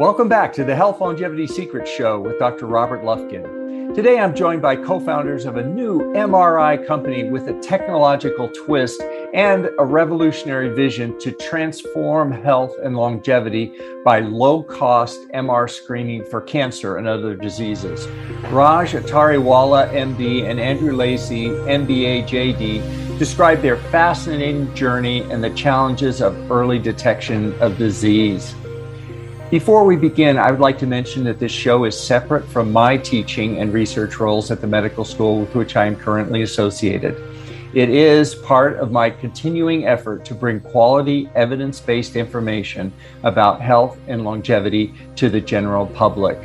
Welcome back to the Health Longevity Secrets Show with Dr. Robert Lufkin. Today I'm joined by co founders of a new MRI company with a technological twist and a revolutionary vision to transform health and longevity by low cost MR screening for cancer and other diseases. Raj Attariwala, MD, and Andrew Lacy, MBA, JD, describe their fascinating journey and the challenges of early detection of disease. Before we begin, I would like to mention that this show is separate from my teaching and research roles at the medical school with which I am currently associated. It is part of my continuing effort to bring quality, evidence based information about health and longevity to the general public.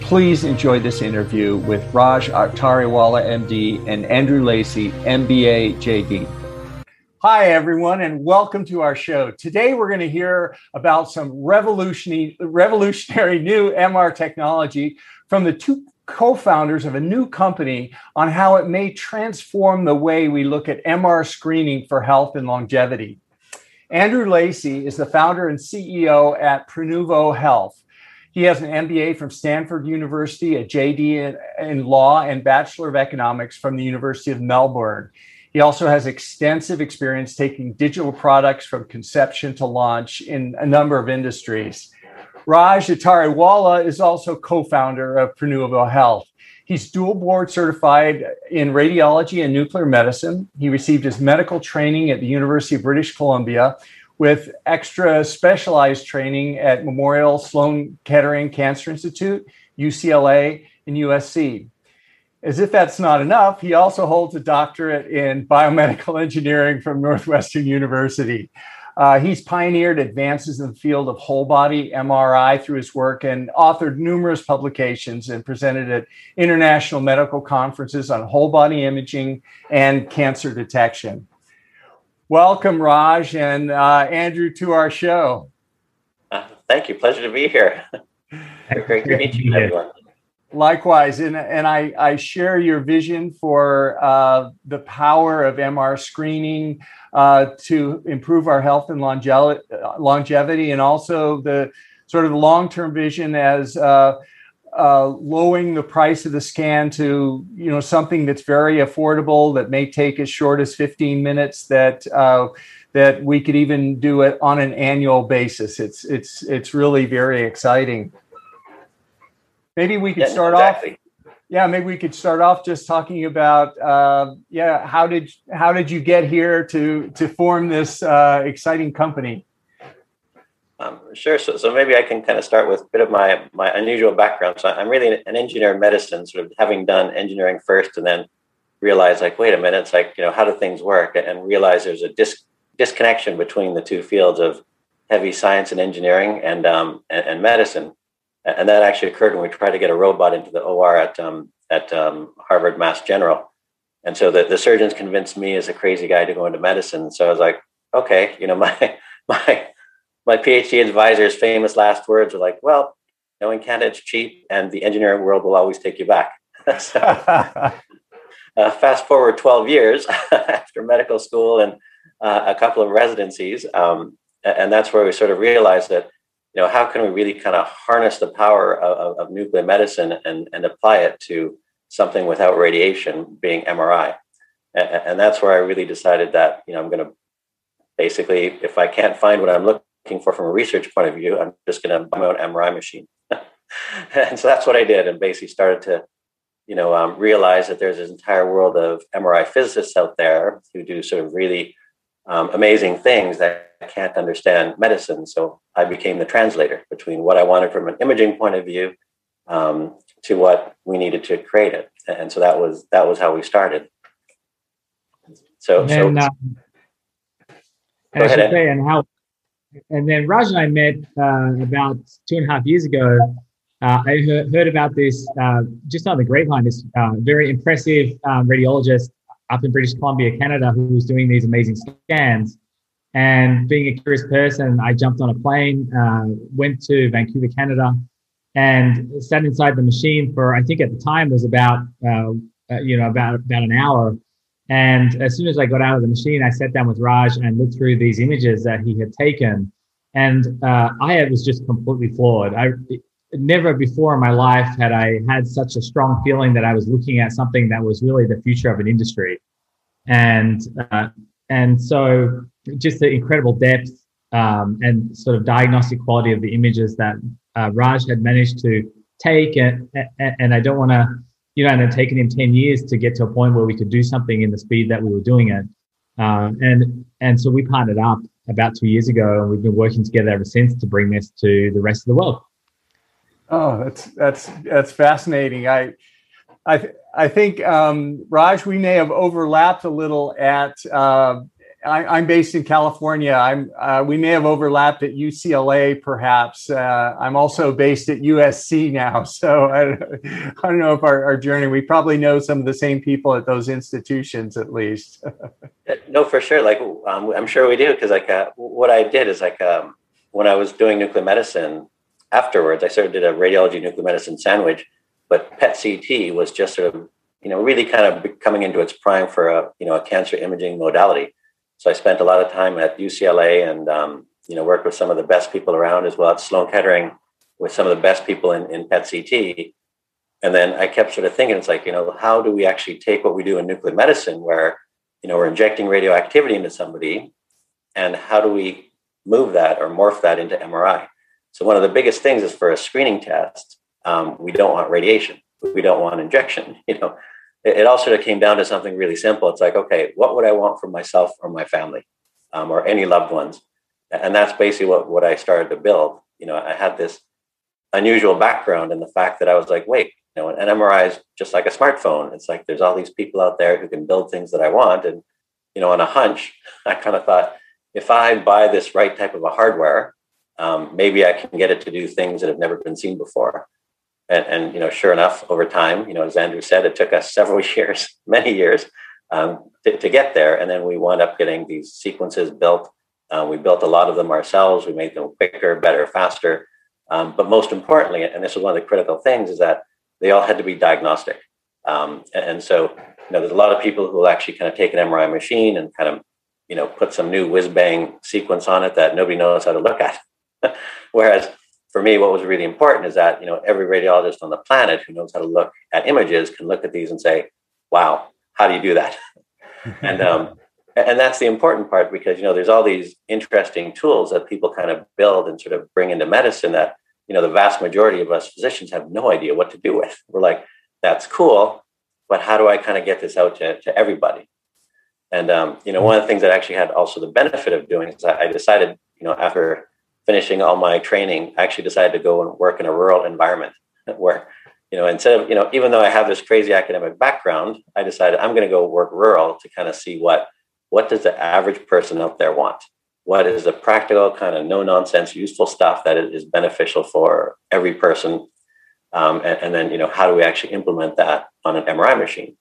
Please enjoy this interview with Raj Attariwala, MD, and Andrew Lacy, MBA, JD. Hi, everyone, and welcome to our show. Today, we're going to hear about some revolutionary, revolutionary new MR technology from the two co founders of a new company on how it may transform the way we look at MR screening for health and longevity. Andrew Lacy is the founder and CEO at Prenuvo Health. He has an MBA from Stanford University, a JD in law, and Bachelor of Economics from the University of Melbourne. He also has extensive experience taking digital products from conception to launch in a number of industries. Raj Attariwala is also co-founder of Prenuvo Health. He's dual board certified in radiology and nuclear medicine. He received his medical training at the University of British Columbia with extra specialized training at Memorial Sloan Kettering Cancer Institute, UCLA, and USC. As if that's not enough, he also holds a doctorate in biomedical engineering from Northwestern University. Uh, he's pioneered advances in the field of whole body MRI through his work and authored numerous publications and presented at international medical conferences on whole body imaging and cancer detection. Welcome, Raj and uh, Andrew, to our show. Uh, thank you. Pleasure to be here. Great to meet you, everyone. Likewise, and, and I, I share your vision for uh, the power of MR screening uh, to improve our health and longe- longevity, and also the sort of long term vision as uh, uh, lowering the price of the scan to you know something that's very affordable that may take as short as 15 minutes that uh, that we could even do it on an annual basis. It's it's it's really very exciting. Maybe we could yeah, start exactly. off. Yeah, maybe we could start off just talking about uh, yeah how did how did you get here to to form this uh, exciting company? Um, sure. So, so maybe I can kind of start with a bit of my my unusual background. So I'm really an engineer in medicine, sort of having done engineering first, and then realize like, wait a minute, it's like you know how do things work, and realize there's a dis- disconnection between the two fields of heavy science and engineering and um, and, and medicine and that actually occurred when we tried to get a robot into the OR at um, at um, Harvard Mass General. And so the, the surgeons convinced me as a crazy guy to go into medicine. So I was like, okay, you know, my my my PhD advisor's famous last words were like, well, knowing Canada it's cheap, and the engineering world will always take you back. so, uh, fast forward 12 years after medical school and uh, a couple of residencies, um, and that's where we sort of realized that you know, how can we really kind of harness the power of, of nuclear medicine and, and apply it to something without radiation being MRI? And, and that's where I really decided that, you know, I'm going to basically, if I can't find what I'm looking for from a research point of view, I'm just going to buy my own MRI machine. and so that's what I did and basically started to, you know, um, realize that there's this entire world of MRI physicists out there who do sort of really um, amazing things that I can't understand medicine. So I became the translator between what I wanted from an imaging point of view um, to what we needed to create it. And so that was that was how we started. So, and then, so um, and, ahead, say, and how and then Raj and I met uh, about two and a half years ago. Uh, I heard, heard about this uh, just on the grapevine. This uh, very impressive um, radiologist up in British Columbia, Canada, who was doing these amazing scans. And being a curious person, I jumped on a plane, uh, went to Vancouver, Canada, and sat inside the machine for I think at the time was about uh, uh, you know about about an hour. And as soon as I got out of the machine, I sat down with Raj and looked through these images that he had taken. and uh, I was just completely floored. I never before in my life had I had such a strong feeling that I was looking at something that was really the future of an industry, and uh, and so just the incredible depth um, and sort of diagnostic quality of the images that uh, Raj had managed to take, and, and I don't want to, you know, and it taken him ten years to get to a point where we could do something in the speed that we were doing it, uh, and and so we partnered up about two years ago, and we've been working together ever since to bring this to the rest of the world. Oh, that's that's that's fascinating. I I I think um, Raj, we may have overlapped a little at. Uh, I, am based in California. I'm. Uh, we may have overlapped at UCLA, perhaps. Uh, I'm also based at USC now, so I, I don't know if our, our, journey. We probably know some of the same people at those institutions, at least. no, for sure. Like um, I'm sure we do, because like uh, what I did is like um, when I was doing nuclear medicine, afterwards, I sort of did a radiology nuclear medicine sandwich, but PET CT was just sort of, you know, really kind of coming into its prime for a, you know, a cancer imaging modality. So I spent a lot of time at UCLA and, um, you know, worked with some of the best people around as well at Sloan Kettering with some of the best people in, in PET CT. And then I kept sort of thinking, it's like, you know, how do we actually take what we do in nuclear medicine where, you know, we're injecting radioactivity into somebody and how do we move that or morph that into MRI? So one of the biggest things is for a screening test, um, we don't want radiation. We don't want injection. You know, it, it, all sort of came down to something really simple. It's like, okay, what would I want for myself or my family um, or any loved ones? And that's basically what, what I started to build. You know, I had this unusual background in the fact that I was like, wait, you know, an MRI is just like a smartphone. It's like there's all these people out there who can build things that I want. And, you know, on a hunch, I kind of thought, if I buy this right type of a hardware, um, maybe I can get it to do things that have never been seen before. And, and, you know, sure enough, over time, you know, as Andrew said, it took us several years, many years, um, to, to, get there. And then we wound up getting these sequences built. Uh, we built a lot of them ourselves. We made them quicker, better, faster. Um, but most importantly, and this is one of the critical things, is that they all had to be diagnostic. Um, and, so, you know, there's a lot of people who will actually kind of take an MRI machine and kind of, you know, put some new whiz bang sequence on it that nobody knows how to look at. Whereas for me, what was really important is that you know every radiologist on the planet who knows how to look at images can look at these and say, "Wow, how do you do that?" and um, and that's the important part because you know there's all these interesting tools that people kind of build and sort of bring into medicine that you know the vast majority of us physicians have no idea what to do with. We're like, "That's cool, but how do I kind of get this out to, to everybody?" And um, you know, one of the things that I actually had also the benefit of doing is I decided, you know, after finishing all my training, I actually decided to go and work in a rural environment where, you know, instead of, you know, even though I have this crazy academic background, I decided I'm going to go work rural to kind of see what, what does the average person out there want? What is the practical kind of no nonsense, useful stuff that is beneficial for every person? Um, and, and then, you know, how do we actually implement that on an MRI machine?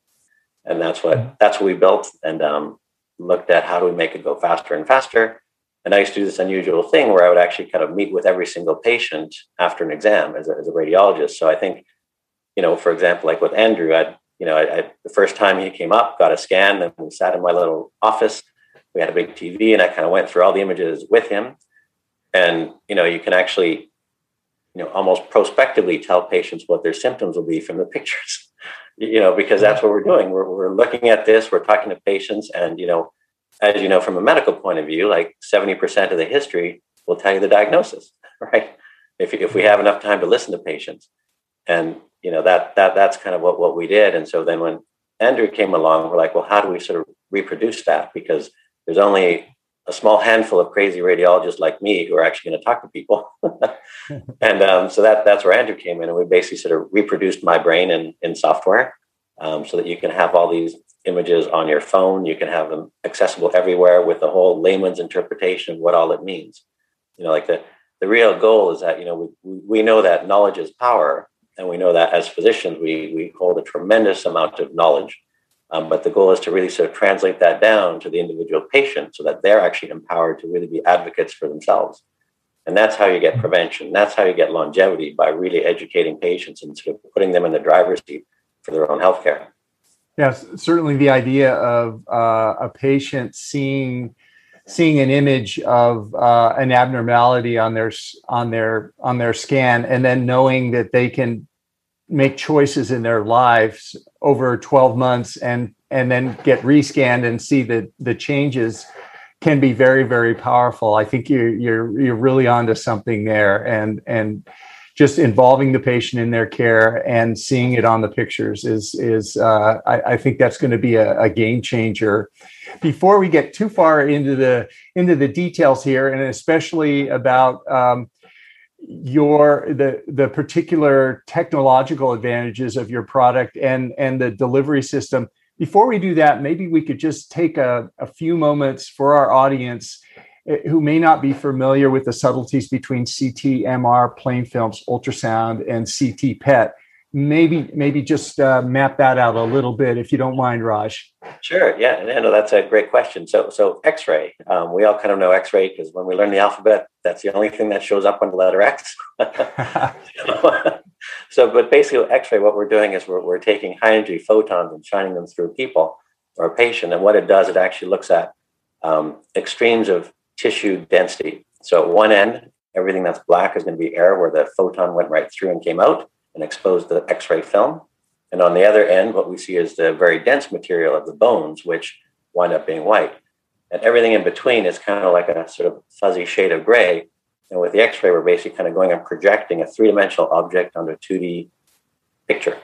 And that's what, mm-hmm. that's what we built and um, looked at how do we make it go faster and faster and I used to do this unusual thing where I would actually kind of meet with every single patient after an exam as a, as a radiologist. So I think, you know, for example, like with Andrew, I, you know, I, I, the first time he came up, got a scan, and we sat in my little office. We had a big TV, and I kind of went through all the images with him. And you know, you can actually, you know, almost prospectively tell patients what their symptoms will be from the pictures. you know, because that's what we're doing. We're, we're looking at this. We're talking to patients, and you know as you know, from a medical point of view, like 70% of the history will tell you the diagnosis, right? If, if we have enough time to listen to patients. And, you know, that, that, that's kind of what, what we did. And so then when Andrew came along, we're like, well, how do we sort of reproduce that? Because there's only a small handful of crazy radiologists like me who are actually going to talk to people. and um, so that, that's where Andrew came in. And we basically sort of reproduced my brain in, in software um, so that you can have all these images on your phone. You can have them accessible everywhere with the whole layman's interpretation of what all it means. You know, like the, the real goal is that, you know, we, we know that knowledge is power. And we know that as physicians, we, we hold a tremendous amount of knowledge. Um, but the goal is to really sort of translate that down to the individual patient so that they're actually empowered to really be advocates for themselves. And that's how you get prevention. That's how you get longevity by really educating patients and sort of putting them in the driver's seat for their own healthcare. Yes, certainly the idea of uh, a patient seeing seeing an image of uh, an abnormality on their on their on their scan and then knowing that they can make choices in their lives over 12 months and and then get rescanned and see the the changes can be very very powerful. I think you're you're you're really onto something there and and just involving the patient in their care and seeing it on the pictures is is uh, I, I, think that's going to be a, a, game changer. Before we get too far into the into the details here, and especially about um, your the the particular technological advantages of your product and and the delivery system. Before we do that, maybe we could just take a, a few moments for our audience who may not be familiar with the subtleties between CT, MR, plain films, ultrasound, and CT PET, maybe maybe just uh, map that out a little bit, if you don't mind, Raj. Sure. Yeah. No, that's a great question. So, so X-ray. Um, we all kind of know X-ray because when we learn the alphabet, that's the only thing that shows up on the letter X. so, so, but basically, X-ray. What we're doing is we're, we're taking high energy photons and shining them through people or a patient, and what it does, it actually looks at um, extremes of tissue density. So at one end, everything that's black is going to be air where the photon went right through and came out and exposed the X-ray film. And on the other end, what we see is the very dense material of the bones, which wind up being white. And everything in between is kind of like a sort of fuzzy shade of gray. And with the X-ray, we're basically kind of going and projecting a three-dimensional object onto a 2D picture.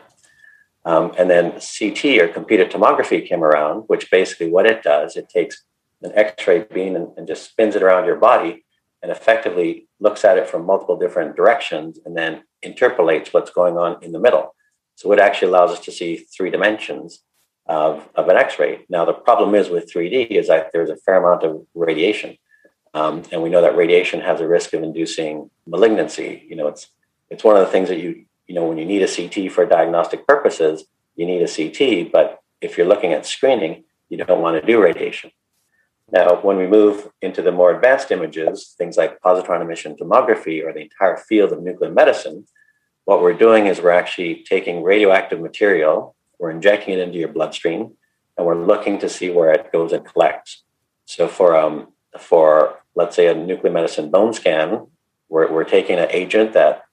Um, and then CT or computed tomography came around, which basically what it does, it takes an X-ray beam and, and just spins it around your body and effectively looks at it from multiple different directions and then interpolates what's going on in the middle. So it actually allows us to see three dimensions of, of an X-ray. Now the problem is with 3D is that there's a fair amount of radiation, um, and we know that radiation has a risk of inducing malignancy. You know, it's it's one of the things that you you know when you need a CT for diagnostic purposes, you need a CT. But if you're looking at screening, you don't want to do radiation. Now, when we move into the more advanced images, things like positron emission tomography or the entire field of nuclear medicine, what we're doing is we're actually taking radioactive material, we're injecting it into your bloodstream, and we're looking to see where it goes and collects. So for um, for let's say a nuclear medicine bone scan, we're, we're taking an agent that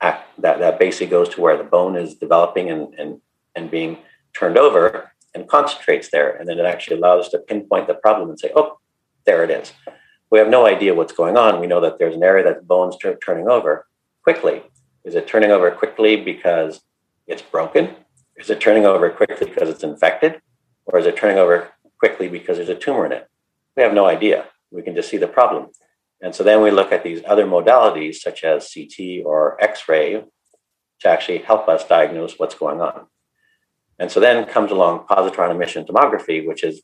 act, that that basically goes to where the bone is developing and and, and being turned over, and concentrates there. And then it actually allows us to pinpoint the problem and say, oh, there it is. We have no idea what's going on. We know that there's an area that bone's turning over quickly. Is it turning over quickly because it's broken? Is it turning over quickly because it's infected? Or is it turning over quickly because there's a tumor in it? We have no idea. We can just see the problem. And so then we look at these other modalities, such as CT or X ray, to actually help us diagnose what's going on. And so then comes along positron emission tomography, which is,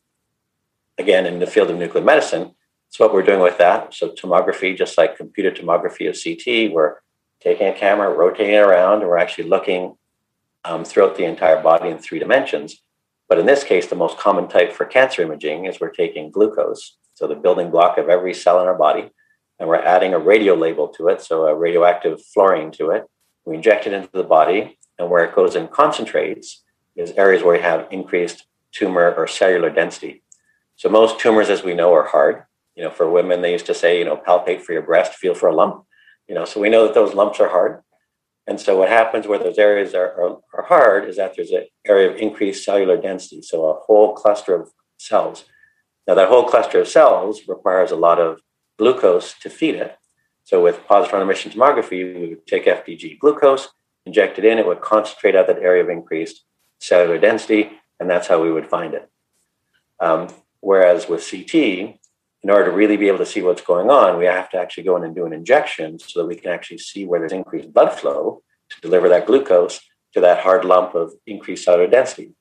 again, in the field of nuclear medicine. So what we're doing with that. So tomography, just like computed tomography of CT, we're taking a camera, rotating it around, and we're actually looking um, throughout the entire body in three dimensions. But in this case, the most common type for cancer imaging is we're taking glucose, so the building block of every cell in our body, and we're adding a radio label to it, so a radioactive fluorine to it. We inject it into the body, and where it goes and concentrates, is areas where you have increased tumor or cellular density. So most tumors, as we know, are hard. You know, for women, they used to say, you know, palpate for your breast, feel for a lump. You know, so we know that those lumps are hard. And so what happens where those areas are, are, are hard is that there's an area of increased cellular density. So a whole cluster of cells. Now that whole cluster of cells requires a lot of glucose to feed it. So with positron emission tomography, we would take FDG glucose, inject it in, it would concentrate out that area of increased cellular density, and that's how we would find it. Um, whereas with CT, in order to really be able to see what's going on, we have to actually go in and do an injection so that we can actually see where there's increased blood flow to deliver that glucose to that hard lump of increased cellular density.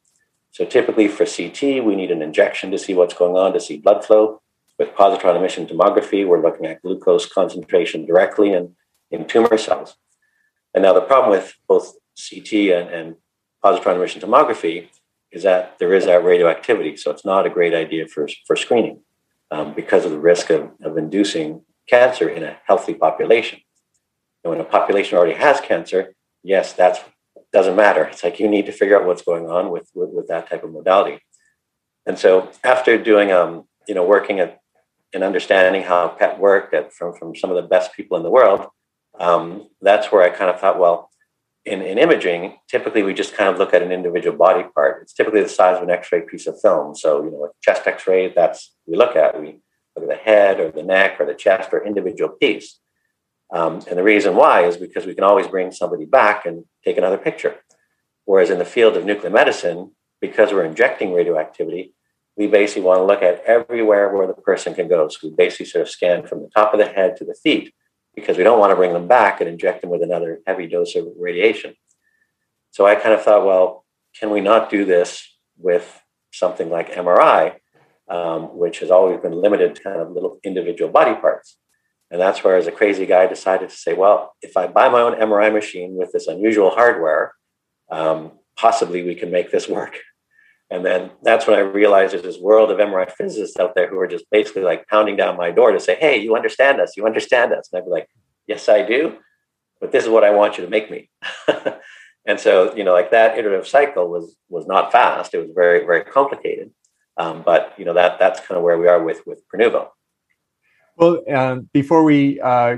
So typically for CT, we need an injection to see what's going on, to see blood flow. With positron emission tomography, we're looking at glucose concentration directly in, in tumor cells. And now the problem with both CT and, and positron emission tomography is that there is that radioactivity. So it's not a great idea for, for screening um, because of the risk of, of inducing cancer in a healthy population. And when a population already has cancer, yes, that doesn't matter. It's like you need to figure out what's going on with, with, with that type of modality. And so after doing, um, you know, working at and understanding how PET worked at, from, from some of the best people in the world, um, that's where I kind of thought, well, in, in imaging, typically we just kind of look at an individual body part. It's typically the size of an X-ray piece of film. So, you know, a chest X-ray, that's we look at. We look at the head or the neck or the chest or individual piece. Um, and the reason why is because we can always bring somebody back and take another picture. Whereas in the field of nuclear medicine, because we're injecting radioactivity, we basically want to look at everywhere where the person can go. So we basically sort of scan from the top of the head to the feet because we don't want to bring them back and inject them with another heavy dose of radiation. So I kind of thought, well, can we not do this with something like MRI, um, which has always been limited to kind of little individual body parts? And that's where, as a crazy guy, decided to say, well, if I buy my own MRI machine with this unusual hardware, um, possibly we can make this work. And then that's when I realized there's this world of MRI physicists out there who are just basically like pounding down my door to say, hey, you understand us, you understand us. And I'd be like, yes, I do, but this is what I want you to make me. and so, you know, like that iterative cycle was was not fast. It was very, very complicated. Um, but you know, that that's kind of where we are with with Prenuvo. Well, uh, before we uh,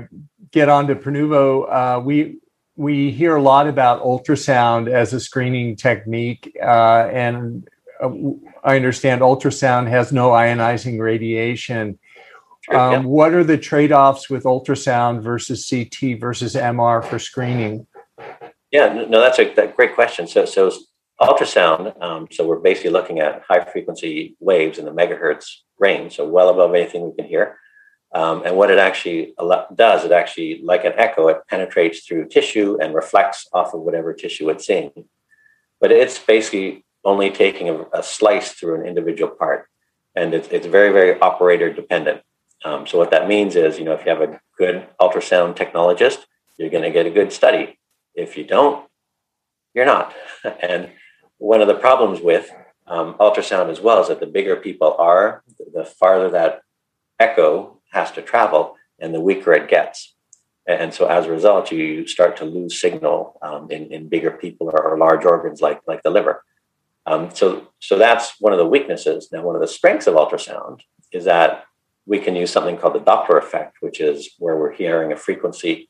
get on to Prenuvo, uh, we we hear a lot about ultrasound as a screening technique, uh, and I understand ultrasound has no ionizing radiation. Um, yeah. What are the trade offs with ultrasound versus CT versus MR for screening? Yeah, no, that's a that great question. So, so ultrasound, um, so we're basically looking at high frequency waves in the megahertz range, so well above anything we can hear. Um, and what it actually does, it actually, like an echo, it penetrates through tissue and reflects off of whatever tissue it's seeing. But it's basically only taking a, a slice through an individual part. And it's, it's very, very operator dependent. Um, so what that means is, you know, if you have a good ultrasound technologist, you're going to get a good study. If you don't, you're not. and one of the problems with um, ultrasound as well is that the bigger people are, the farther that echo has to travel and the weaker it gets. And so as a result, you start to lose signal um, in, in bigger people or, or, large organs like, like the liver. Um, so, so that's one of the weaknesses. Now, one of the strengths of ultrasound is that we can use something called the Doppler effect, which is where we're hearing a frequency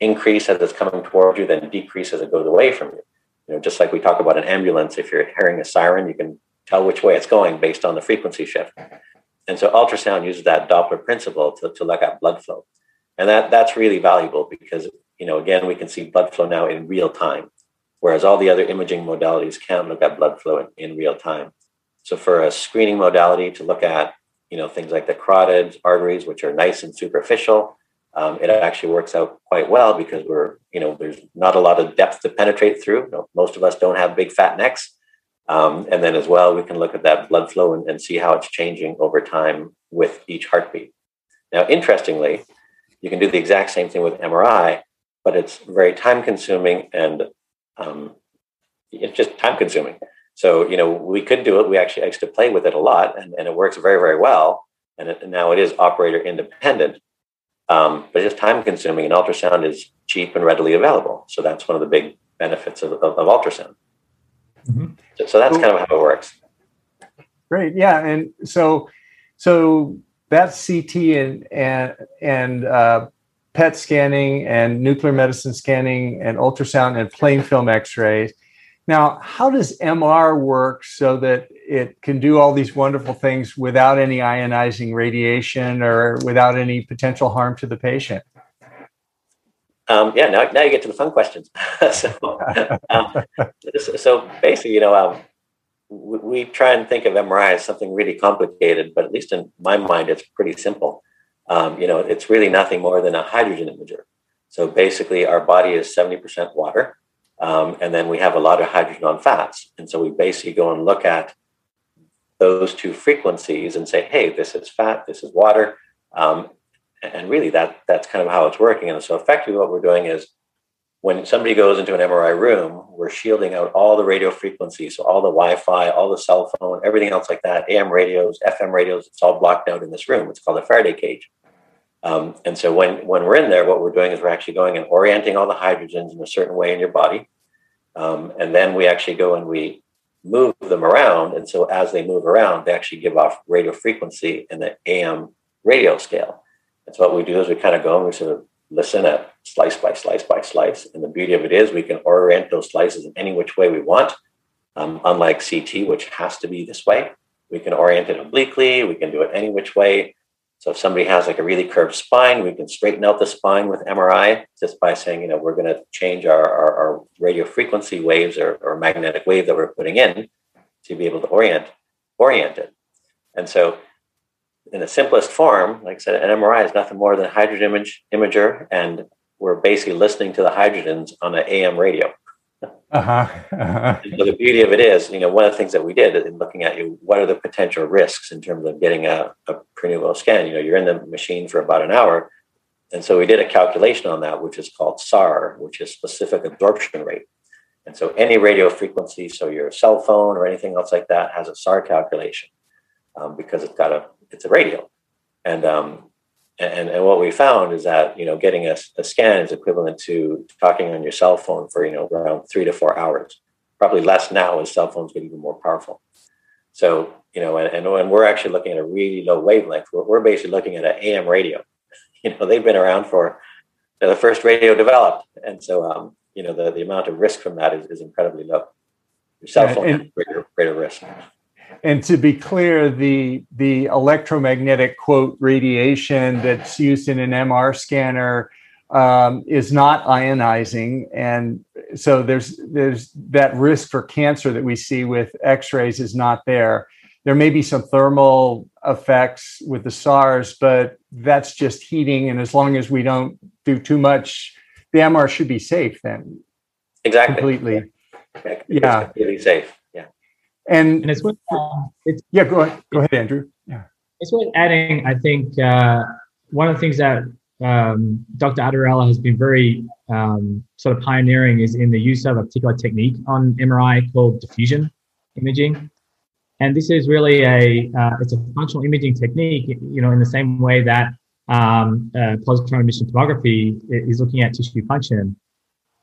increase as it's coming toward you, then decrease as it goes away from you. You know, just like we talk about an ambulance, if you're hearing a siren, you can tell which way it's going based on the frequency shift. And so ultrasound uses that Doppler principle to, to look at blood flow. And that, that's really valuable because, you know, again, we can see blood flow now in real time, whereas all the other imaging modalities can't look at blood flow in, in real time. So for a screening modality to look at, you know, things like the carotids, arteries, which are nice and superficial, um, it actually works out quite well because we're, you know, there's not a lot of depth to penetrate through. You know, most of us don't have big fat necks. Um, and then as well, we can look at that blood flow and, and, see how it's changing over time with each heartbeat. Now, interestingly, you can do the exact same thing with MRI, but it's very time consuming and um, it's just time consuming. So, you know, we could do it. We actually used to play with it a lot and, and it works very, very well. And, it, and now it is operator independent, um, but it's time consuming and ultrasound is cheap and readily available. So that's one of the big benefits of, of, of ultrasound. Mm-hmm. So, so that's kind of how it works. Great. Yeah. And so, so that's CT and, and, and, uh, PET scanning and nuclear medicine scanning and ultrasound and plain film x-rays. Now, how does MR work so that it can do all these wonderful things without any ionizing radiation or without any potential harm to the patient? Um, yeah, now, now you get to the fun questions. so, um, so basically, you know, um, we, we, try and think of MRI as something really complicated, but at least in my mind, it's pretty simple. Um, you know, it's really nothing more than a hydrogen imager. So basically, our body is 70% water, um, and then we have a lot of hydrogen on fats. And so we basically go and look at those two frequencies and say, hey, this is fat, this is water. Um, and really that that's kind of how it's working and so effectively what we're doing is when somebody goes into an mri room we're shielding out all the radio frequencies so all the wi-fi all the cell phone everything else like that am radios fm radios it's all blocked out in this room. It's called a faraday cage. Um, and so when when we're in there what we're doing is we're actually going and orienting all the hydrogens in a certain way in your body. Um, and then we actually go and we move them around and so as they move around they actually give off radio frequency in the am radio scale. And so what we do is we kind of go and we sort of listen at slice by slice by slice. And the beauty of it is we can orient those slices in any which way we want. Um, unlike CT, which has to be this way, we can orient it obliquely. We can do it any which way. So if somebody has like a really curved spine, we can straighten out the spine with MRI just by saying, you know, we're going to change our, our, our, radio frequency waves or, or magnetic wave that we're putting in to be able to orient orient it. And so in the simplest form, like I said, an MRI is nothing more than a hydrogen image imager, and we're basically listening to the hydrogens on an AM radio. Uh-huh. uh-huh. So the beauty of it is, you know, one of the things that we did in looking at you, what are the potential risks in terms of getting a, a Prenuvo scan? You know, you're in the machine for about an hour. And so we did a calculation on that, which is called SAR, which is specific absorption rate. And so any radio frequency, so your cell phone or anything else like that, has a SAR calculation um, because it's got a it's a radio. And um, and, and what we found is that you know getting a, a, scan is equivalent to talking on your cell phone for you know around three to four hours. Probably less now as cell phones get even more powerful. So you know and, and when we're actually looking at a really low wavelength. We're, we're basically looking at an am radio. You know they've been around for they're the first radio developed. And so um, you know the, the amount of risk from that is, is incredibly low. Your cell phone and, has greater, greater risk and to be clear, the the electromagnetic quote radiation that's used in an MR scanner um, is not ionizing, and so there's there's that risk for cancer that we see with X-rays is not there. There may be some thermal effects with the SARs, but that's just heating, and as long as we don't do too much, the MR should be safe then. Exactly. Completely. Yeah. yeah. Completely safe. And, and it's worth, uh, it's, yeah, go ahead, go ahead, Andrew. Yeah, it's worth adding. I think uh, one of the things that um, Dr. Attariwala has been very um, sort of pioneering is in the use of a particular technique on MRI called diffusion imaging. And this is really a uh, it's a functional imaging technique, you know, in the same way that um, uh, positron emission tomography is looking at tissue function,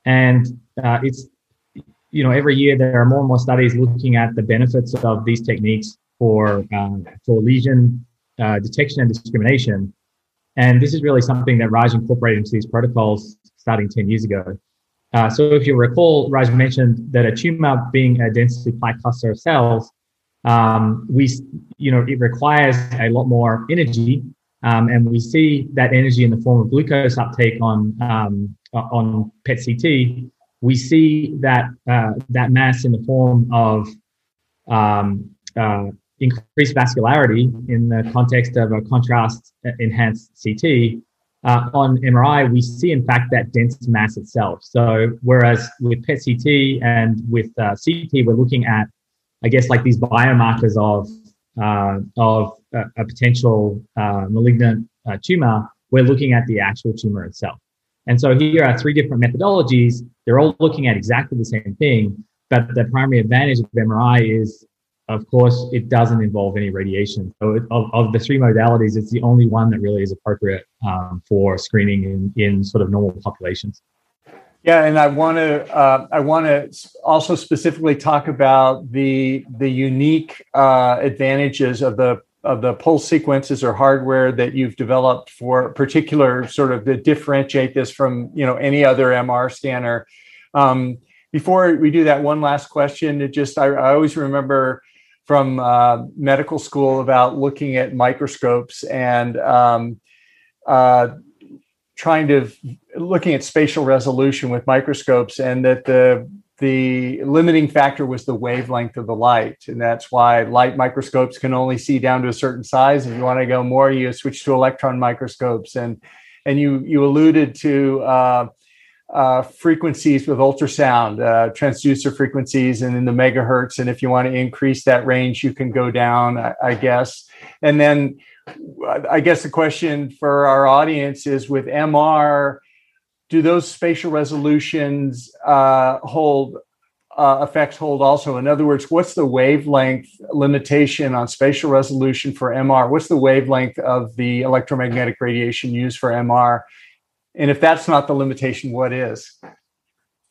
and uh, it's you know, every year there are more and more studies looking at the benefits of these techniques for uh, for lesion uh, detection and discrimination. And this is really something that Raj incorporated into these protocols starting 10 years ago. Uh, so if you recall, Raj mentioned that a tumor being a densely packed cluster of cells, um, we, you know, it requires a lot more energy. Um, and we see that energy in the form of glucose uptake on, um, on PET CT we see that uh, that mass in the form of um, uh, increased vascularity in the context of a contrast enhanced CT. Uh, on MRI, we see in fact that dense mass itself. So whereas with PET CT and with uh, CT, we're looking at, I guess, like these biomarkers of uh, of a, a potential uh, malignant tumor. We're looking at the actual tumor itself. And so here are three different methodologies. They're all looking at exactly the same thing, but the primary advantage of MRI is, of course, it doesn't involve any radiation. So it, of, of, the three modalities, it's the only one that really is appropriate um, for screening in, in sort of normal populations. Yeah, and I want to uh, I want to also specifically talk about the the unique uh, advantages of the of the pulse sequences or hardware that you've developed for particular sort of to differentiate this from you know any other MR scanner. Um, before we do that, one last question. It just I, I always remember from uh, medical school about looking at microscopes and um, uh, trying to looking at spatial resolution with microscopes, and that the the limiting factor was the wavelength of the light. And that's why light microscopes can only see down to a certain size. If you want to go more, you switch to electron microscopes. And, and you, you alluded to uh, uh, frequencies with ultrasound, uh, transducer frequencies, and in the megahertz. And if you want to increase that range, you can go down, I, I guess. And then I guess the question for our audience is with MR, do those spatial resolutions uh, hold uh, effects hold also? In other words, what's the wavelength limitation on spatial resolution for MR? What's the wavelength of the electromagnetic radiation used for MR? And if that's not the limitation, what is?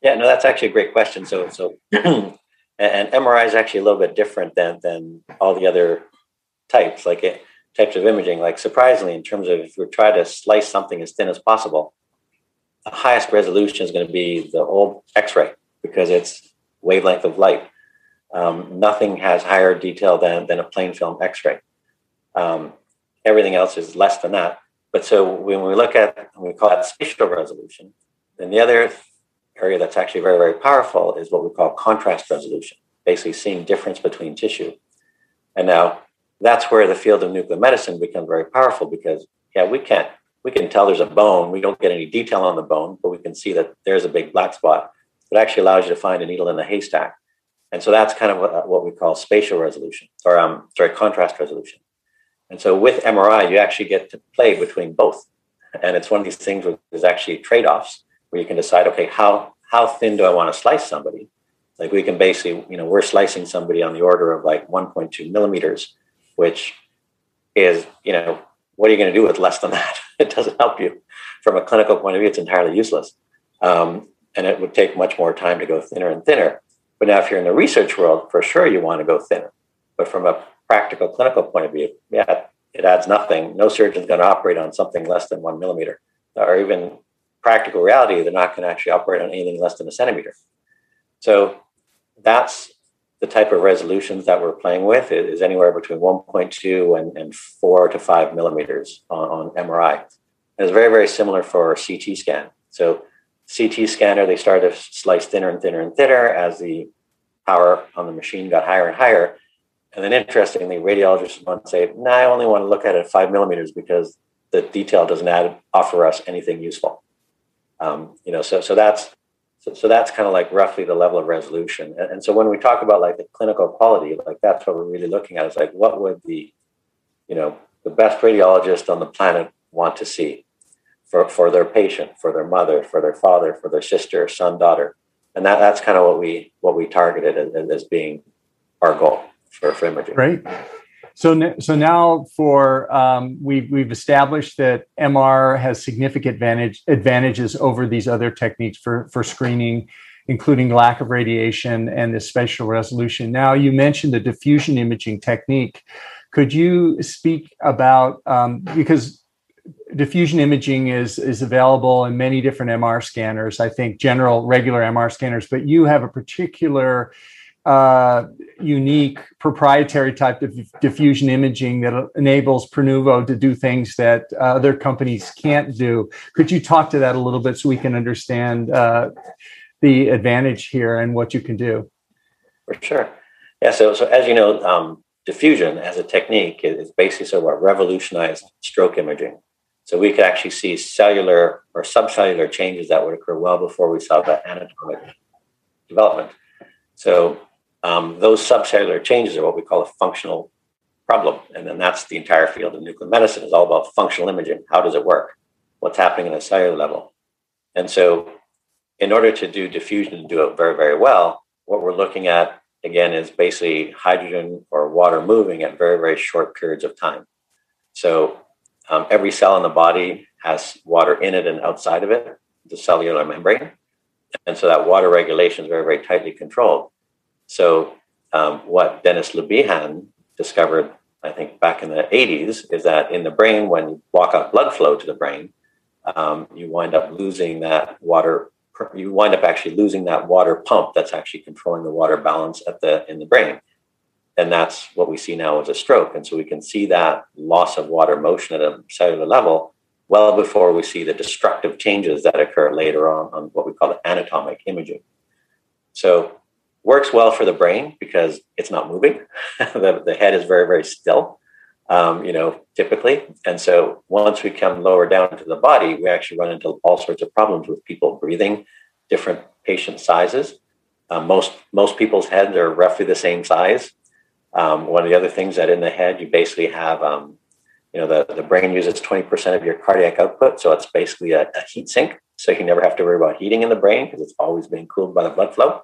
Yeah, no, that's actually a great question. So, so, and MRI is actually a little bit different than than all the other types. Like it, types of imaging, like surprisingly, in terms of if we try to slice something as thin as possible, the highest resolution is going to be the old X-ray because it's wavelength of light. Um, nothing has higher detail than, than a plain film X-ray. Um, everything else is less than that. But so when we look at, we call that spatial resolution. Then the other area that's actually very, very powerful is what we call contrast resolution, basically seeing difference between tissue. And now that's where the field of nuclear medicine becomes very powerful because, yeah, we can't, we can tell there's a bone. We don't get any detail on the bone, but we can see that there's a big black spot. It actually allows you to find a needle in the haystack. And so that's kind of what, what we call spatial resolution, or um, sorry, contrast resolution. And so with MRI, you actually get to play between both. And it's one of these things where there's actually trade-offs where you can decide, okay, how how thin do I want to slice somebody? Like we can basically, you know, we're slicing somebody on the order of like 1.2 millimeters, which is, you know, what are you going to do with less than that? it doesn't help you. From a clinical point of view, it's entirely useless. Um, and it would take much more time to go thinner and thinner. But now, if you're in the research world, for sure you want to go thinner. But from a practical clinical point of view, yeah, it adds nothing. No surgeon's going to operate on something less than one millimeter, or even practical reality, they're not going to actually operate on anything less than a centimeter. So that's the type of resolutions that we're playing with is anywhere between 1.2 and, and 4 to 5 millimeters on, on MRI. And it's very, very similar for CT scan. So CT scanner, they started to slice thinner and thinner and thinner as the power on the machine got higher and higher. And then interestingly, radiologists to say, nah, I only want to look at it at five millimeters because the detail doesn't add, offer us anything useful. Um, you know, so so that's so, so that's kind of like roughly the level of resolution. And, and, so when we talk about like the clinical quality, like that's what we're really looking at is like what would the, you know, the best radiologist on the planet want to see for, for their patient, for their mother, for their father, for their sister, son, daughter. And that, that's kind of what we what we targeted as, as being our goal for, for imaging. Great. So, so now for um, we've we've established that MR has significant advantage advantages over these other techniques for for screening, including lack of radiation and the spatial resolution. Now, you mentioned the diffusion imaging technique. Could you speak about um, because diffusion imaging is is available in many different MR scanners. I think general regular MR scanners, but you have a particular uh, unique proprietary type of diffusion imaging that enables Prenuvo to do things that uh, other companies can't do. Could you talk to that a little bit so we can understand uh, the advantage here and what you can do? For sure. Yeah. So, so as you know, um, diffusion as a technique is basically sort of what revolutionized stroke imaging. So we could actually see cellular or subcellular changes that would occur well before we saw the anatomic development. So um, those subcellular changes are what we call a functional problem. And then that's the entire field of nuclear medicine is all about functional imaging. How does it work? What's happening at a cellular level? And so in order to do diffusion and do it very, very well, what we're looking at again is basically hydrogen or water moving at very, very short periods of time. So um, every cell in the body has water in it and outside of it, the cellular membrane. And so that water regulation is very, very tightly controlled. So, um, what Dennis Le discovered, I think, back in the 80s, is that in the brain, when you block out blood flow to the brain, um, you wind up losing that water. You wind up actually losing that water pump that's actually controlling the water balance at the in the brain, and that's what we see now as a stroke. And so we can see that loss of water motion at a cellular level well before we see the destructive changes that occur later on on what we call the anatomic imaging. So works well for the brain because it's not moving. the, the head is very, very still, um, you know, typically. And so once we come lower down to the body, we actually run into all sorts of problems with people breathing, different patient sizes. Uh, most most people's heads are roughly the same size. Um, one of the other things that in the head, you basically have, um, you know, the, the brain uses 20% of your cardiac output. So it's basically a, a heat sink. So you never have to worry about heating in the brain because it's always being cooled by the blood flow.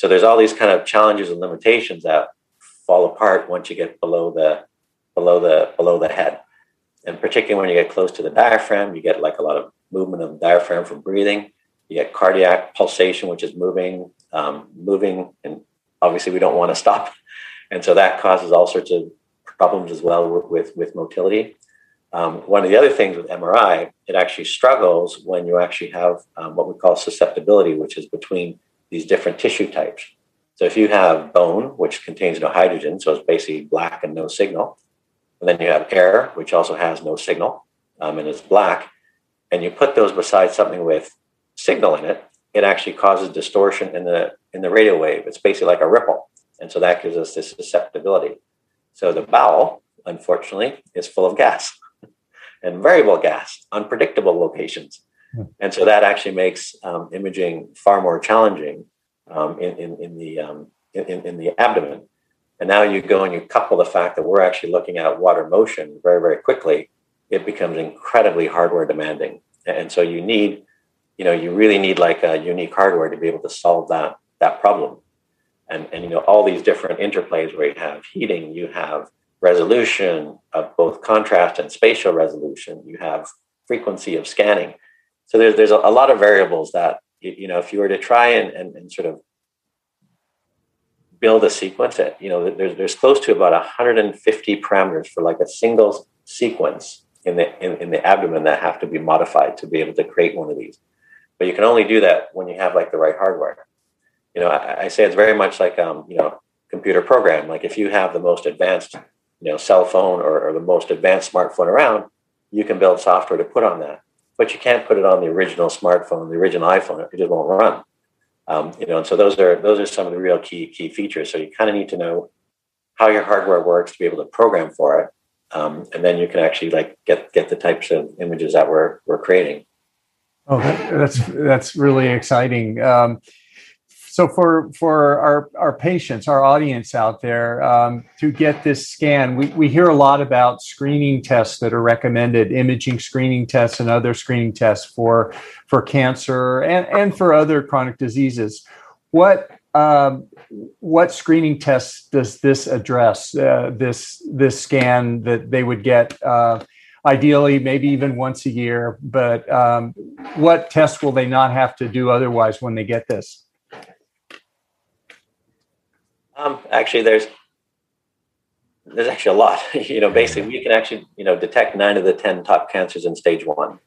So there's all these kind of challenges and limitations that fall apart once you get below the below the below the head. And particularly when you get close to the diaphragm, you get like a lot of movement of the diaphragm from breathing. You get cardiac pulsation, which is moving, um, moving, and obviously we don't want to stop. And so that causes all sorts of problems as well with, with, with motility. Um, one of the other things with MRI, it actually struggles when you actually have um, what we call susceptibility, which is between these different tissue types. So if you have bone, which contains no hydrogen, so it's basically black and no signal, and then you have air, which also has no signal um, and is black, and you put those beside something with signal in it, it actually causes distortion in the in the radio wave. It's basically like a ripple, and so that gives us this susceptibility. So the bowel, unfortunately, is full of gas and variable gas, unpredictable locations. Hmm. And so that actually makes um, imaging far more challenging um, in, in, in, the, um, in, in the abdomen. And now you go and you couple the fact that we're actually looking at water motion very, very quickly, it becomes incredibly hardware demanding. And so you need, you know, you really need like a unique hardware to be able to solve that, that problem. And, and you know, all these different interplays where you have heating, you have resolution of both contrast and spatial resolution. You have frequency of scanning. So there's there's a, lot of variables that you know if you were to try and, and, and sort of build a sequence that you know there's there's close to about 150 parameters for like a single sequence in the in, in the abdomen that have to be modified to be able to create one of these. But you can only do that when you have like the right hardware. You know, I, I say it's very much like um, you know computer program. Like if you have the most advanced you know cell phone or, or the most advanced smartphone around, you can build software to put on that. But you can't put it on the original smartphone, the original iPhone. It just won't run. Um, you know, and so those are those are some of the real key key features. So you kind of need to know how your hardware works to be able to program for it, um, and then you can actually like get get the types of images that we're we're creating. Oh, that's that's really exciting. Um, so for for our our patients our audience out there um, to get this scan we, we hear a lot about screening tests that are recommended imaging screening tests and other screening tests for for cancer and and for other chronic diseases. What um, what screening tests does this address uh, this this scan that they would get uh, ideally maybe even once a year but um, what tests will they not have to do otherwise when they get this um, actually, there's there's actually a lot. you know, basically, we can actually you know detect nine of the ten top cancers in stage one.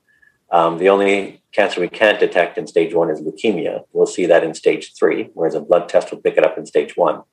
Um, the only cancer we can't detect in stage one is leukemia. We'll see that in stage three, whereas a blood test will pick it up in stage one.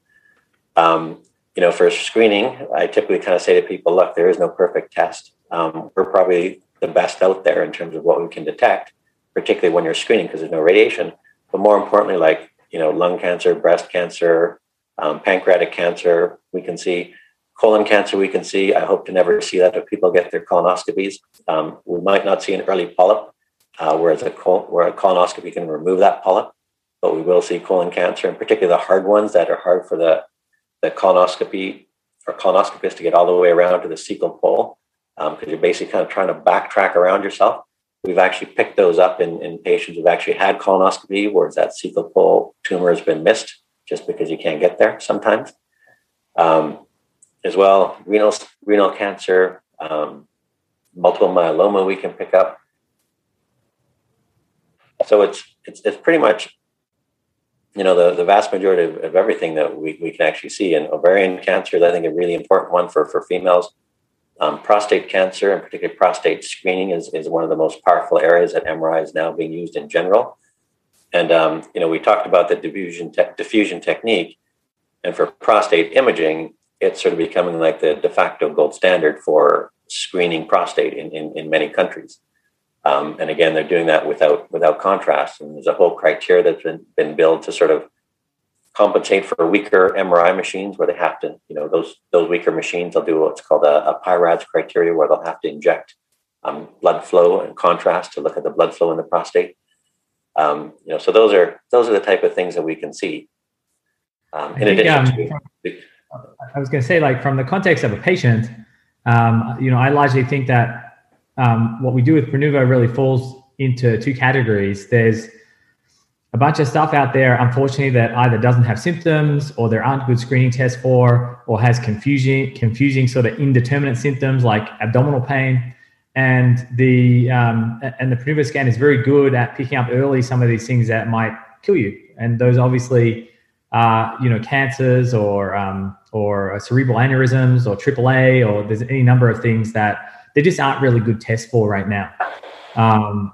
Um, you know, for screening, I typically kind of say to people, look, there is no perfect test. Um, we're probably the best out there in terms of what we can detect, particularly when you're screening because there's no radiation. But more importantly, like, you know, lung cancer, breast cancer, um, pancreatic cancer, we can see colon cancer. We can see. I hope to never see that if people get their colonoscopies. Um, we might not see an early polyp, uh, col- where a colonoscopy can remove that polyp, but we will see colon cancer, and particularly the hard ones that are hard for the the colonoscopy or colonoscopist to get all the way around to the cecal pole because um, you're basically kind of trying to backtrack around yourself. We've actually picked those up in, in patients who've actually had colonoscopy, where that cecal pole tumor has been missed just because you can't get there sometimes. Um, as well, renal renal cancer, um, multiple myeloma we can pick up. So it's it's it's pretty much you know the, the vast majority of, of everything that we, we can actually see and ovarian cancer is i think a really important one for, for females um, prostate cancer and particularly prostate screening is, is one of the most powerful areas that mri is now being used in general and um, you know, we talked about the diffusion te- diffusion technique, and for prostate imaging, it's sort of becoming like the de facto gold standard for screening prostate in, in, in many countries. Um, and again, they're doing that without without contrast. And there's a whole criteria that's been, been built to sort of compensate for weaker MRI machines where they have to, you know, those those weaker machines, they'll do what's called a, a PI-RADS criteria where they'll have to inject um, blood flow and contrast to look at the blood flow in the prostate. Um, you know, so those are those are the type of things that we can see. Um, in think, addition to, I was going to say, like from the context of a patient, um, you know, I largely think that um, what we do with Prenuvo really falls into two categories. There's a bunch of stuff out there, unfortunately, that either doesn't have symptoms or there aren't good screening tests for, or has confusing, confusing sort of indeterminate symptoms like abdominal pain and the um, and the Prenuvo scan is very good at picking up early some of these things that might kill you. And those obviously uh, you know, cancers or um, or cerebral aneurysms or AAA or there's any number of things that they just aren't really good tests for right now. Um,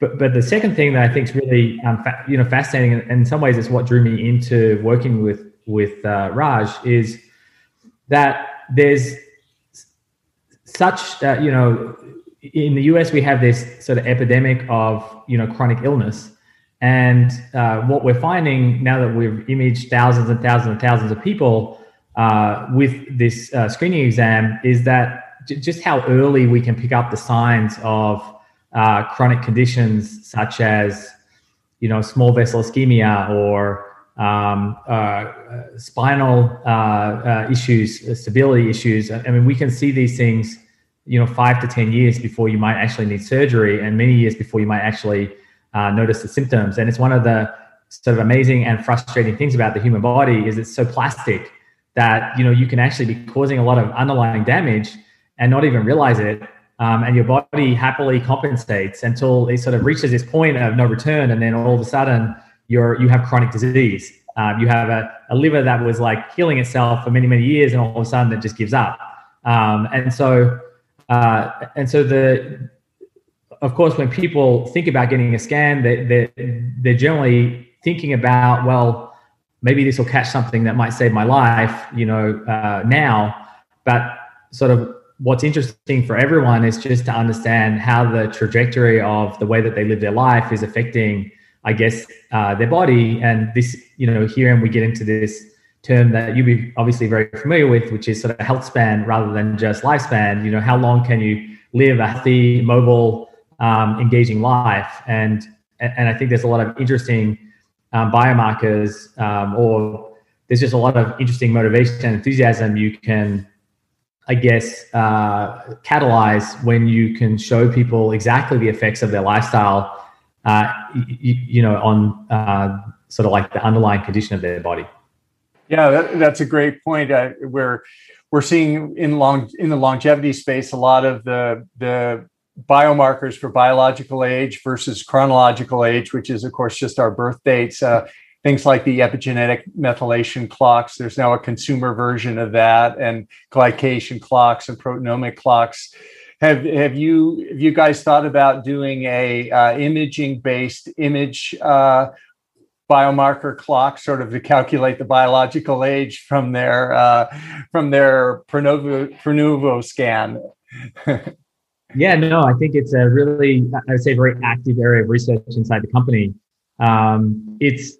but but the second thing that I think is really um, fa- you know fascinating and in some ways it's what drew me into working with with uh, Raj is that there's such uh, you know in the US we have this sort of epidemic of you know chronic illness and uh, what we're finding now that we've imaged thousands and thousands and thousands of people uh, with this uh, screening exam is that j- just how early we can pick up the signs of uh, chronic conditions such as you know small vessel ischemia or um, uh, spinal uh, issues, stability issues. I mean, we can see these things, you know, five to ten years before you might actually need surgery, and many years before you might actually uh, notice the symptoms. And it's one of the sort of amazing and frustrating things about the human body is it's so plastic that you know you can actually be causing a lot of underlying damage and not even realize it. Um, and your body happily compensates until it sort of reaches this point of no return, and then all of a sudden you're you have chronic disease. Um, you have a, a liver that was like healing itself for many many years, and all of a sudden it just gives up. Um, and so uh, and so the of course, when people think about getting a scan, they, they, they're generally thinking about, well, maybe this will catch something that might save my life, you know, uh, now. But sort of what's interesting for everyone is just to understand how the trajectory of the way that they live their life is affecting, I guess, uh, their body. And this, you know, here and we get into this term that you'll be obviously very familiar with, which is sort of health span rather than just lifespan. You know, how long can you live a healthy, mobile, um, engaging life. And and I think there's a lot of interesting um, biomarkers, um, or there's just a lot of interesting motivation and enthusiasm you can, I guess, uh, catalyze when you can show people exactly the effects of their lifestyle, uh, you, you, know, on uh, sort of like the underlying condition of their body. Yeah, that, that's a great point. Uh, where we're seeing in long in the longevity space a lot of the the biomarkers for biological age versus chronological age, which is, of course, just our birth dates. Uh, things like the epigenetic methylation clocks. There's now a consumer version of that, and glycation clocks and proteomic clocks. Have have you have you guys thought about doing a uh, imaging based image uh, biomarker clock, sort of to calculate the biological age from their uh, from their Prenuvo, Prenuvo scan? Yeah, no, I think it's a really, I would say, very active area of research inside the company. Um, it's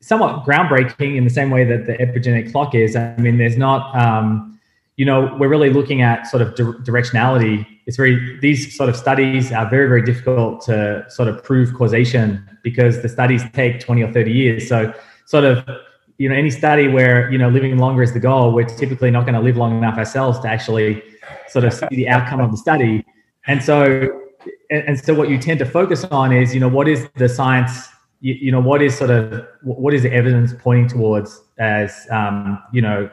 somewhat groundbreaking in the same way that the epigenetic clock is. I mean, there's not, um, you know, we're really looking at sort of di- directionality. It's very, these sort of studies are very, very difficult to sort of prove causation because the studies take 20 or 30 years. So, sort of, you know, any study where, you know, living longer is the goal, we're typically not going to live long enough ourselves to actually sort of see the outcome of the study. And so, and, so what you tend to focus on is, you know, what is the science, you, you know, what is sort of, what is the evidence pointing towards as, um, you know,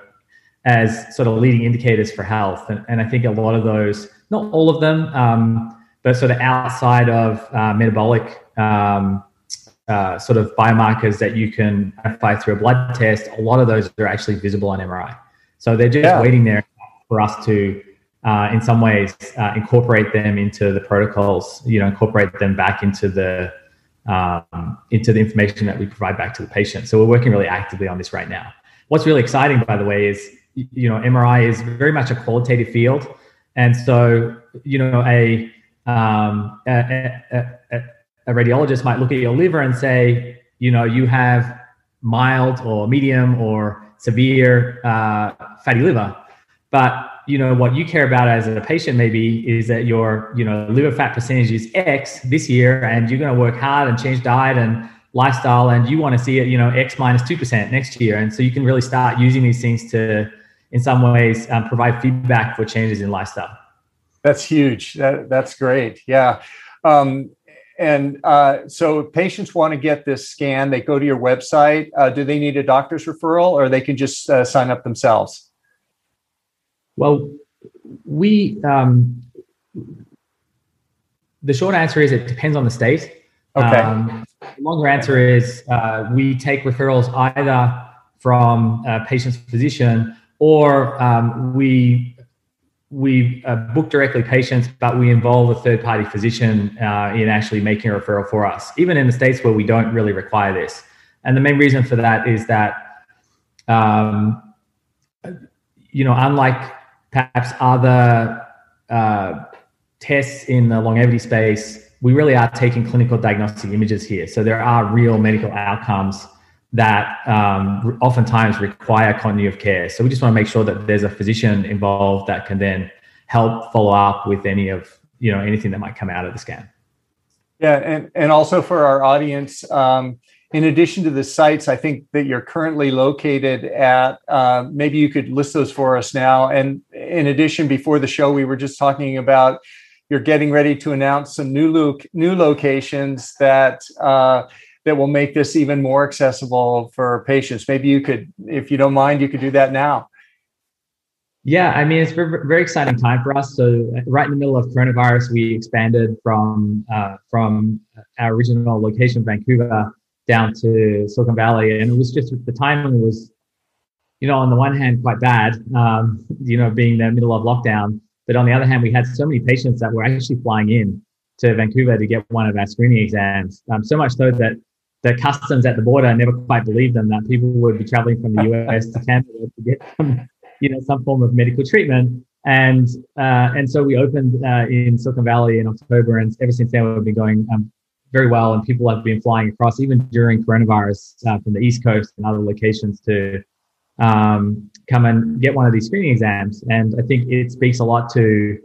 as sort of leading indicators for health. And, and I think a lot of those, not all of them, um, but sort of outside of uh, metabolic um, uh, sort of biomarkers that you can identify through a blood test, a lot of those are actually visible on MRI. So they're just yeah. waiting there for us to uh, in some ways uh, incorporate them into the protocols you know incorporate them back into the um, into the information that we provide back to the patient so we're working really actively on this right now what's really exciting by the way is you know mri is very much a qualitative field. And so you know a um, a, a, a radiologist might look at your liver and say you know you have mild or medium or severe uh, fatty liver. But you know what you care about as a patient maybe is that your you know liver fat percentage is X this year, and you're going to work hard and change diet and lifestyle, and you want to see it you know X minus two percent next year, and so you can really start using these things to, in some ways, um, provide feedback for changes in lifestyle. That's huge. That, that's great. Yeah. Um, and uh, so patients want to get this scan, they go to your website. Uh, do they need a doctor's referral or they can just uh, sign up themselves? Well, we um, the short answer is it depends on the state. Okay. Um, longer answer is uh, we take referrals either from a patient's physician or um, we we uh, book directly patients, but we involve a third party physician uh, in actually making a referral for us, even in the states where we don't really require this. And the main reason for that is that, um, you know, unlike perhaps other uh, tests in the longevity space, we really are taking clinical diagnostic images here. So there are real medical outcomes that um, oftentimes require continuity of care. So we just want to make sure that there's a physician involved that can then help follow up with any of you know anything that might come out of the scan. Yeah, and and also for our audience, um, in addition to the sites, I think that you're currently located at. Uh, maybe you could list those for us now. And in addition, before the show, we were just talking about you're getting ready to announce some new lo- new locations that. Uh, that will make this even more accessible for patients. Maybe you could, if you don't mind, you could do that now. Yeah, I mean, it's a very exciting time for us. So, right in the middle of coronavirus, we expanded from uh, from our original location, Vancouver, down to Silicon Valley, and it was just the timing was, you know, on the one hand, quite bad, um, you know, being in the middle of lockdown, but on the other hand, we had so many patients that were actually flying in to Vancouver to get one of our screening exams. Um, so much so that the customs at the border never quite believed them that people would be traveling from the US to Canada to get some, you know, some form of medical treatment. And uh, and so we opened uh, in Silicon Valley in October, and ever since then we've been going um, very well. And people have been flying across even during coronavirus uh, from the East Coast and other locations to um, come and get one of these screening exams. And I think it speaks a lot to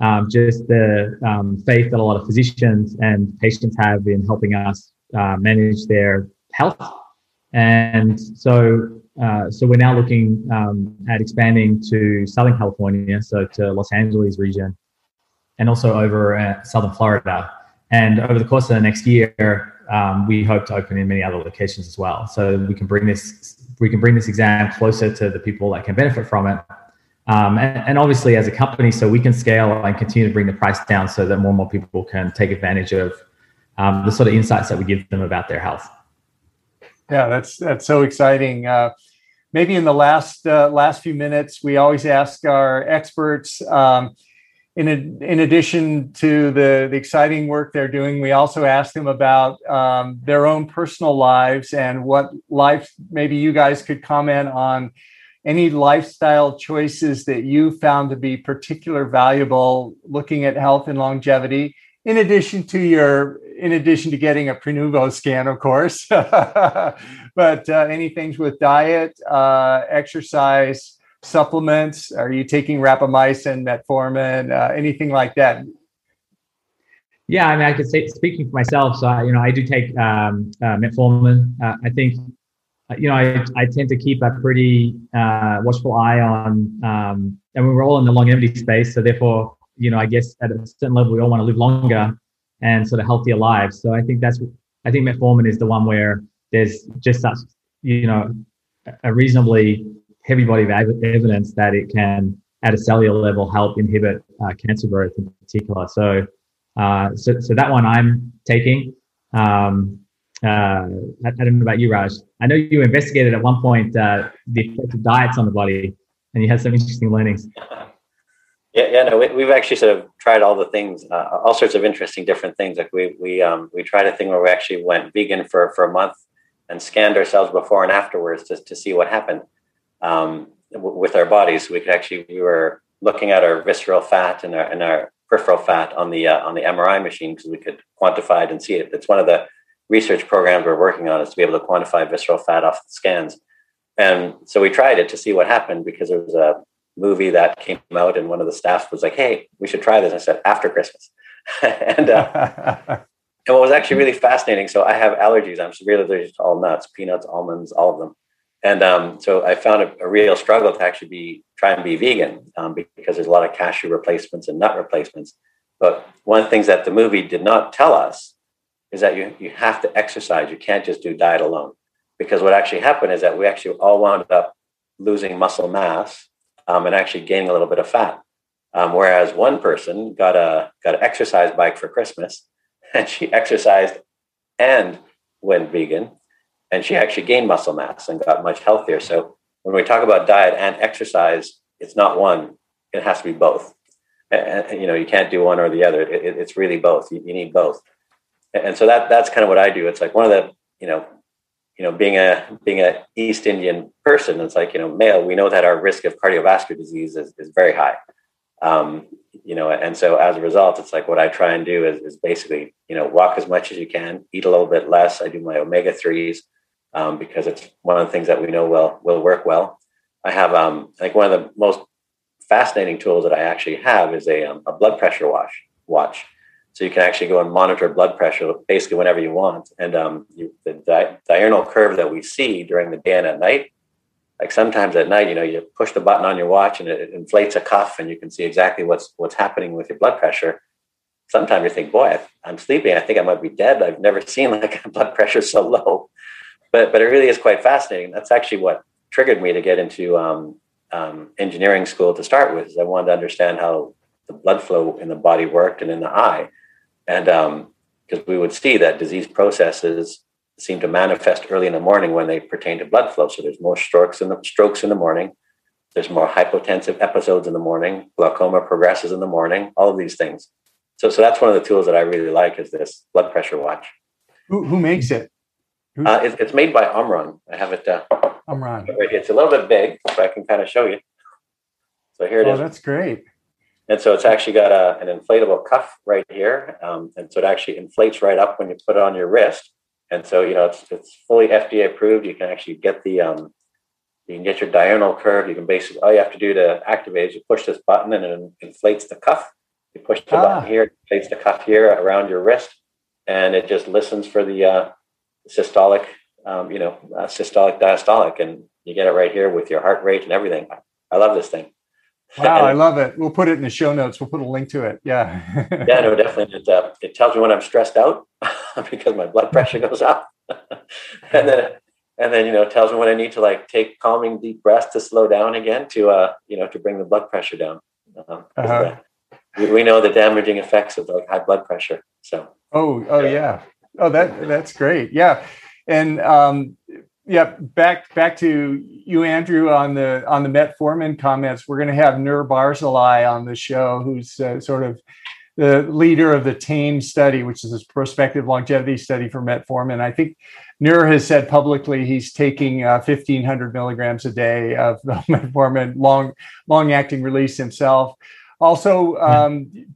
um, just the um, faith that a lot of physicians and patients have in helping us uh, manage their health. And so, uh, so we're now looking um, at expanding to Southern California, so to Los Angeles region, and also over Southern Florida. And over the course of the next year, um, we hope to open in many other locations as well. So we can bring this we can bring this exam closer to the people that can benefit from it. Um, and, and, obviously, as a company, so we can scale and continue to bring the price down so that more and more people can take advantage of um, the sort of insights that we give them about their health. Yeah, that's that's so exciting. Uh, maybe in the last uh, last few minutes, we always ask our experts. Um, in, a, in addition to the, the exciting work they're doing, we also ask them about um, their own personal lives and what life. Maybe you guys could comment on any lifestyle choices that you found to be particular valuable looking at health and longevity in addition to your in addition to getting a Prenuvo scan, of course, but uh, any things with diet, uh, exercise, supplements? Are you taking rapamycin, metformin, uh, anything like that? Yeah, I mean, I could say speaking for myself. So, I, you know, I do take um, uh, metformin. Uh, I think, uh, you know, I, I tend to keep a pretty watchful eye on, um, and we're all in the longevity space, so therefore you know, I guess at a certain level, we all want to live longer and sort of healthier lives. So I think that's, I think metformin is the one where there's just such, you know, a reasonably heavy body of evidence that it can, at a cellular level, help inhibit uh, cancer growth in particular. So, uh, so, so that one I'm taking. Um, uh, I, I, don't know about you, Raj. I know you investigated at one point uh, the effect of diets on the body, and you had some interesting learnings. Yeah, yeah, no, we, have actually sort of tried all the things, uh, all sorts of interesting different things. Like we we um, we tried a thing where we actually went vegan for for a month and scanned ourselves before and afterwards to to see what happened um, w- with our bodies. We could actually we were looking at our visceral fat and our and our peripheral fat on the uh, on the MRI machine because we could quantify it and see it. It's one of the research programs we're working on is to be able to quantify visceral fat off the scans. And so we tried it to see what happened because there was a movie that came out, and one of the staff was like, "Hey, we should try this." I said, "After Christmas," and uh, and what was actually really fascinating. So I have allergies. I'm severely allergic to all nuts, peanuts, almonds, all of them. And um, so I found a, a, real struggle to actually be try and be vegan um, because there's a lot of cashew replacements and nut replacements. But one of the things that the movie did not tell us is that you, you have to exercise. You can't just do diet alone. Because what actually happened is that we actually all wound up losing muscle mass um, and actually gaining a little bit of fat. Um, whereas one person got a got an exercise bike for Christmas, and she exercised and went vegan, and she actually gained muscle mass and got much healthier. So when we talk about diet and exercise, it's not one; it has to be both. And, and you know, you can't do one or the other. It, it, it's really both. You, you need both. And so that that's kind of what I do. It's like one of the you know you know, being a being a East Indian person, it's like you know, male. We know that our risk of cardiovascular disease is, is very high. Um, you know, and so as a result, it's like what I try and do is, is basically you know walk as much as you can, eat a little bit less. I do my omega threes um, because it's one of the things that we know will will work well. I have um, I think one of the most fascinating tools that I actually have is a, um, a blood pressure watch watch. So you can actually go and monitor blood pressure basically whenever you want. And um, you, the di- diurnal curve that we see during the day and at night, like sometimes at night, you know, you push the button on your watch and it, inflates a cuff, and you can see exactly what's what's happening with your blood pressure. Sometimes you think, boy, I'm sleeping. I think I might be dead. I've never seen like a blood pressure so low. But but it really is quite fascinating. That's actually what triggered me to get into um, um, engineering school to start with. Is I wanted to understand how the blood flow in the body worked and in the eye and because um, we would see that disease processes seem to manifest early in the morning when they pertain to blood flow. So there's more strokes in the strokes in the morning. There's more hypotensive episodes in the morning. Glaucoma progresses in the morning. All of these things. So, so that's one of the tools that I really like is this blood pressure watch. Who, who makes it? Uh, it? It's made by Omron. I have it. Uh, Omron. It's a little bit big, so I can kind of show you. So here it oh, is. That's great. And so it's actually got a, an inflatable cuff right here. Um, and so it actually inflates right up when you put it on your wrist. And so, you know, it's, it's fully FDA approved. You can actually get the, um, you can get your diurnal curve. You can basically, all you have to do to activate is you push this button and it inflates the cuff. You push the ah. button here, it inflates the cuff here around your wrist. And it just listens for the uh, systolic, um, you know, uh, systolic, diastolic. And you get it right here with your heart rate and everything. I love this thing. Wow, I love it. We'll put it in the show notes. We'll put a link to it. Yeah. yeah, no, definitely. It, uh, it tells me when I'm stressed out because my blood pressure goes up, and then and then you know tells me when I need to like take calming deep breaths to slow down again to uh you know to bring the blood pressure down. Um, uh-huh. we, we know the damaging effects of like high blood pressure. So. Oh, oh yeah. yeah. Oh, that that's great. Yeah, and um, yeah, back back to you, Andrew, on the on the metformin comments. We're going to have Nir Barzilai on the show, who's uh, sort of the leader of the TAME study, which is this prospective longevity study for metformin. I think Nir has said publicly he's taking uh, 1,500 milligrams a day of metformin, long long acting release himself. Also, hmm. um,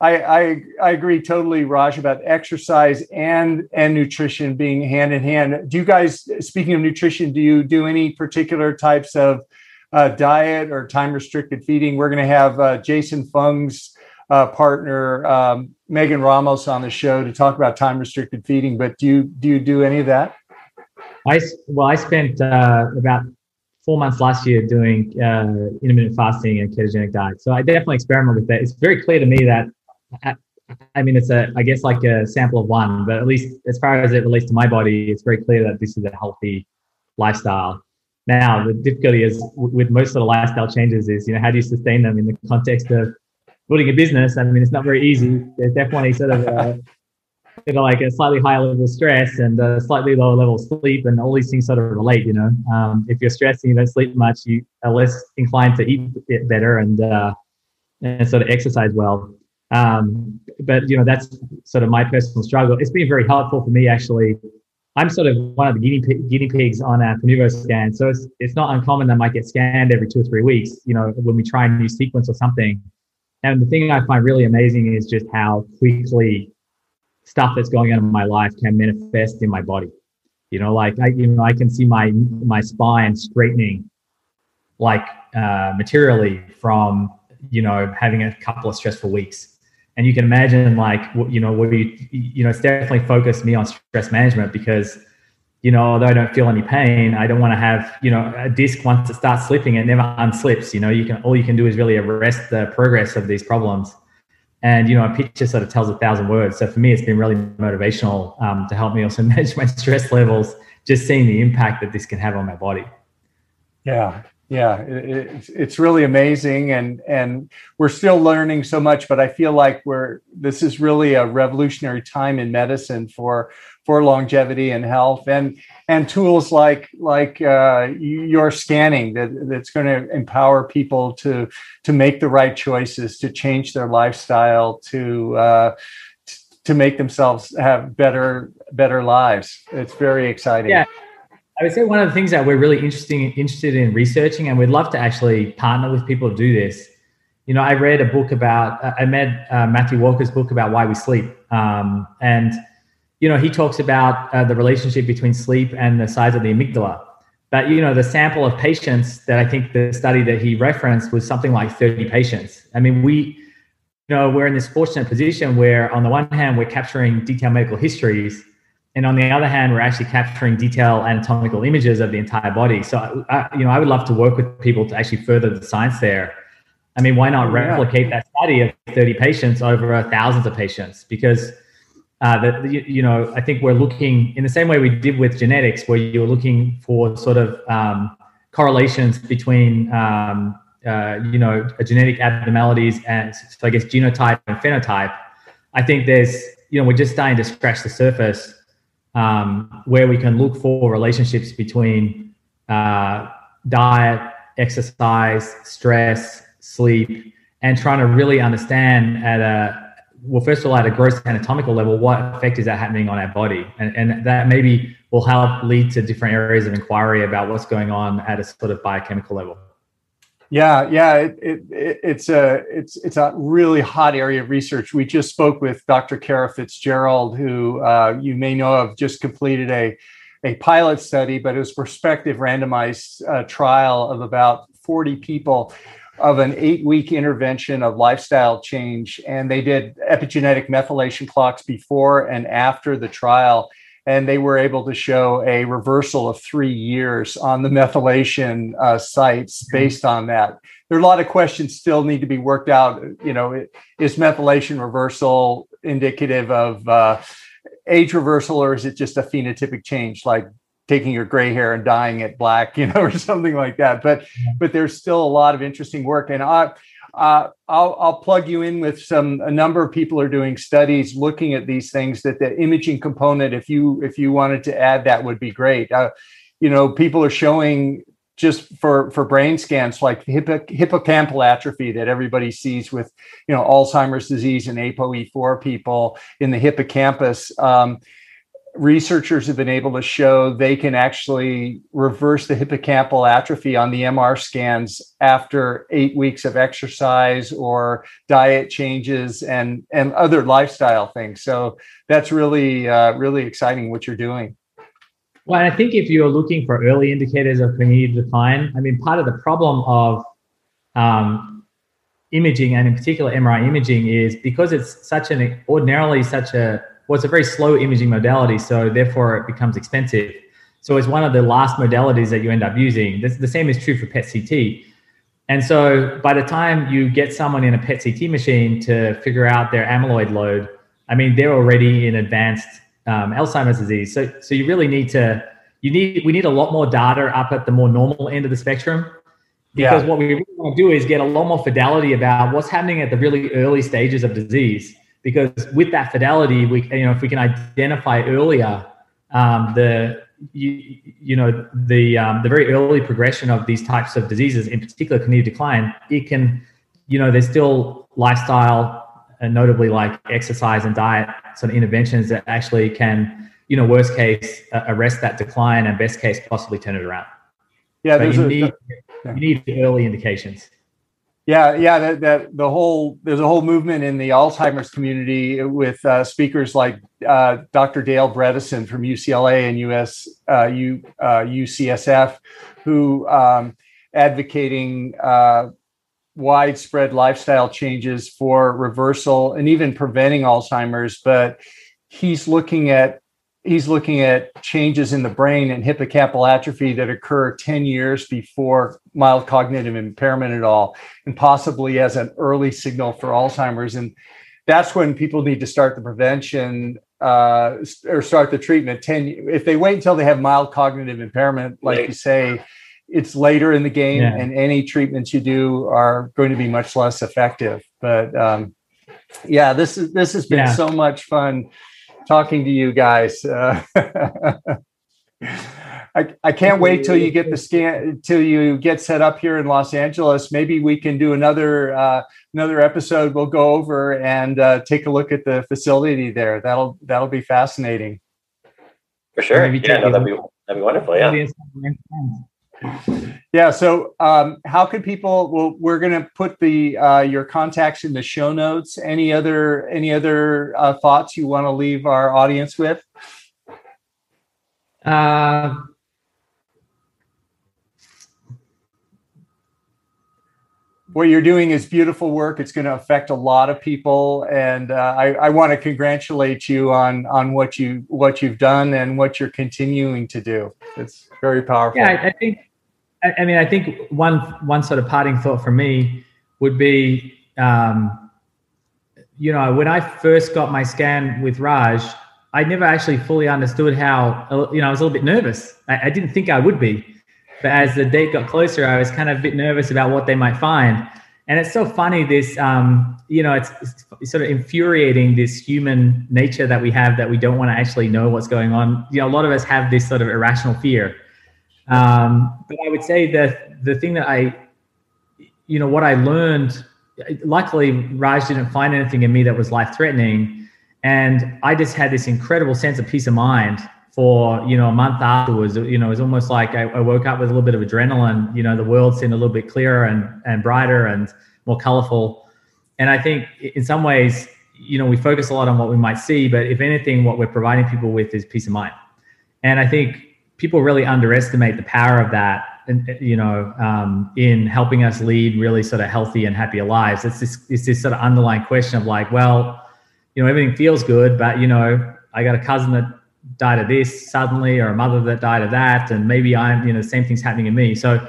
I, I, I agree totally, Raj, about exercise and and nutrition being hand in hand. Do you guys, speaking of nutrition, do you do any particular types of uh, diet or time restricted feeding? We're going to have uh, Jason Fung's uh, partner um, Megan Ramos on the show to talk about time restricted feeding. But do you do you do any of that? I well, I spent uh, about four months last year doing uh, intermittent fasting and ketogenic diet. So I definitely experiment with that. It's very clear to me that I mean, it's a, I guess, like a sample of one, but at least as far as it relates to my body, it's very clear that this is a healthy lifestyle. Now, the difficulty is with most of the lifestyle changes is, you know, how do you sustain them in the context of building a business? I mean, it's not very easy. There's definitely sort of a, you know, like a slightly higher level of stress and a slightly lower level of sleep, and all these things sort of relate. You know, um, if you're stressed and you don't sleep much, you are less inclined to eat better and uh, and sort of exercise well. Um, but you know, that's sort of my personal struggle. It's been very helpful for me actually. I'm sort of one of the guinea, pig, guinea pigs on a Prenuvo scan, so it's it's not uncommon that I might get scanned every two or three weeks. You know, when we try a new sequence or something. And the thing I find really amazing is just how quickly stuff that's going on in my life can manifest in my body. You know, like I, you know, I can see my my spine straightening, like uh, materially from you know having a couple of stressful weeks and you can imagine like you know we you know it's definitely focused me on stress management because you know although i don't feel any pain i don't want to have you know a disc once it starts slipping it never unslips you know? You can all you can do is really arrest the progress of these problems. And you know a picture sort of tells a thousand words. So for me it's been really motivational um, to help me also manage my stress levels just seeing the impact that this can have on my body. Yeah yeah it, it's, it's really amazing and and we're still learning so much but i feel like we're this is really a revolutionary time in medicine for for longevity and health and and tools like like uh, your scanning that that's going to empower people to to make the right choices to change their lifestyle to uh, to make themselves have better better lives. It's very exciting. Yeah I would say one of the things that we're really interesting, interested in researching, and we'd love to actually partner with people to do this. You know, I read a book about, I read uh, Matthew Walker's book about why we sleep. Um, and, you know, he talks about uh, the relationship between sleep and the size of the amygdala. But, you know, the sample of patients that I think the study that he referenced was something like 30 patients. I mean, we, you know, we're in this fortunate position where, on the one hand, we're capturing detailed medical histories and on the other hand, we're actually capturing detailed anatomical images of the entire body. So, I, you know, I would love to work with people to actually further the science there. I mean, why not replicate that study of 30 patients over thousands of patients? Because, uh, the, you, you, know, I think we're looking in the same way we did with genetics, where you're looking for sort of um, correlations between, um, uh, you know, genetic abnormalities and so I guess genotype and phenotype. I think there's, you know, we're just starting to scratch the surface um, where we can look for relationships between uh, diet, exercise, stress, sleep, and trying to really understand at a well, first of all, at a gross anatomical level, what effect is that happening on our body, and, and that maybe will help lead to different areas of inquiry about what's going on at a sort of biochemical level. Yeah, yeah, it, it, it's a it's it's a really hot area of research. We just spoke with Dr. Kara Fitzgerald, who uh, you may know of, just completed a a pilot study, but it was prospective randomized uh, trial of about 40 people of an eight week intervention of lifestyle change. And they did epigenetic methylation clocks before and after the trial and they were able to show a reversal of three years on the methylation uh, sites mm-hmm. based on that. There are a lot of questions still need to be worked out. You know, is methylation reversal indicative of uh, age reversal, or is it just a phenotypic change, like taking your gray hair and dyeing it black, you know, or something like that? But but there's still a lot of interesting work, and I uh, I'll, I'll plug you in with some a number of people are doing studies looking at these things that the imaging component if you if you wanted to add that would be great. Uh, you know people are showing just for for brain scans like hippo, hippocampal atrophy that everybody sees with you know alzheimer's disease and apoe4 people in the hippocampus. Um, researchers have been able to show they can actually reverse the hippocampal atrophy on the MR scans after eight weeks of exercise or diet changes and and other lifestyle things. So that's really uh, really exciting what you're doing. Well, I think if you're looking for early indicators of cognitive decline, I mean, part of the problem of um, imaging and in particular MRI imaging is because it's such an ordinarily such a well, it's a very slow imaging modality, so therefore it becomes expensive. So it's one of the last modalities that you end up using. This, the same is true for PET CT. And so by the time you get someone in a PET CT machine to figure out their amyloid load, I mean, they're already in advanced um, Alzheimer's disease. So, so you really need to, you need, we need a lot more data up at the more normal end of the spectrum because yeah. what we really want to do is get a lot more fidelity about what's happening at the really early stages of disease because with that fidelity, we you know if we can identify earlier um, the you, you know the um, the very early progression of these types of diseases, in particular cognitive decline, it can you know there's still lifestyle and notably like exercise and diet sort of interventions that actually can you know worst case uh, arrest that decline and best case possibly turn it around. Yeah, but you, a, need, yeah. you need early indications. Yeah, yeah, that, that the whole there's a whole movement in the Alzheimer's community with uh, speakers like uh, Dr. Dale Bredesen from UCLA and US uh, U, UCSF, uh, who um, advocating uh, widespread lifestyle changes for reversal and even preventing Alzheimer's. But he's looking at he's looking at changes in the brain and hippocampal atrophy that occur 10 years before mild cognitive impairment at all and possibly as an early signal for alzheimer's and that's when people need to start the prevention uh, or start the treatment 10 if they wait until they have mild cognitive impairment like you say it's later in the game yeah. and any treatments you do are going to be much less effective but um, yeah this is this has been yeah. so much fun talking to you guys. Uh, I, I can't wait till you get the scan till you get set up here in Los Angeles. Maybe we can do another uh, another episode. We'll go over and uh, take a look at the facility there. That'll that'll be fascinating. For sure. Yeah, no, that'd be that'd be wonderful. Yeah. Yeah. So, um, how could people? Well, we're going to put the uh, your contacts in the show notes. Any other any other uh, thoughts you want to leave our audience with? Uh, what you're doing is beautiful work. It's going to affect a lot of people, and uh, I, I want to congratulate you on on what you what you've done and what you're continuing to do. It's very powerful. Yeah, I, I think. I, mean, I think one one sort of parting thought for me would be, um, you know, when I first got my scan with Raj, I never actually fully understood how. You know, I was a little bit nervous. I, I didn't think I would be but as the date got closer, I was kind of a bit nervous about what they might find. And it's so funny, this, um, you know, it's, it's, sort of infuriating this human nature that we have that we don't want to actually know what's going on. You know, a lot of us have this sort of irrational fear. Um, but I would say that the thing that I, you know, what I learned, luckily, Raj didn't find anything in me that was life threatening. And I just had this incredible sense of peace of mind for you know a month afterwards. You know it was almost like I, I, woke up with a little bit of adrenaline. You know the world seemed a little bit clearer and and brighter and more colorful. And i think in some ways you know we focus a lot on what we might see but if anything what we're providing people with is peace of mind. And i think people really underestimate the power of that you know um, in helping us lead really sort of healthy and happier lives. It's this it's this sort of underlying question of like well you know everything feels good but you know i got a cousin that died of this suddenly or a mother that died of that and maybe i'm you know the same thing's happening in me. So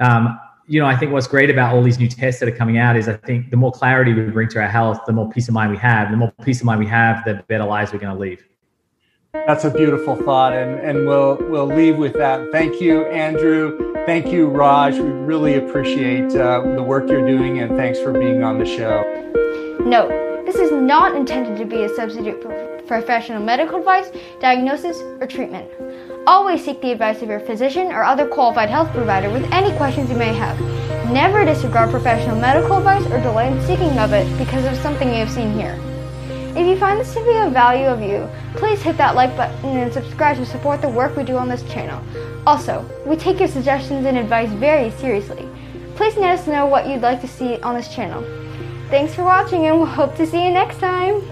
um, you know i think what's great about all these new tests that are coming out is i think the more clarity we bring to our health the more peace of mind we have the more peace of mind we have the better lives we're going to live that's a beautiful thought and and we'll we'll leave with that thank you andrew thank you raj we really appreciate uh, the work you're doing and thanks for being on the show no this is not intended to be a substitute for professional medical advice, diagnosis, or treatment. Always seek the advice of your physician or other qualified health provider with any questions you may have. Never disregard professional medical advice or delay in seeking of it because of something you have seen here. If you find this to be of value of you, please hit that like button and subscribe to support the work we do on this channel. Also, we take your suggestions and advice very seriously. Please let us know what you'd like to see on this channel. Thanks for watching and we'll hope to see you next time.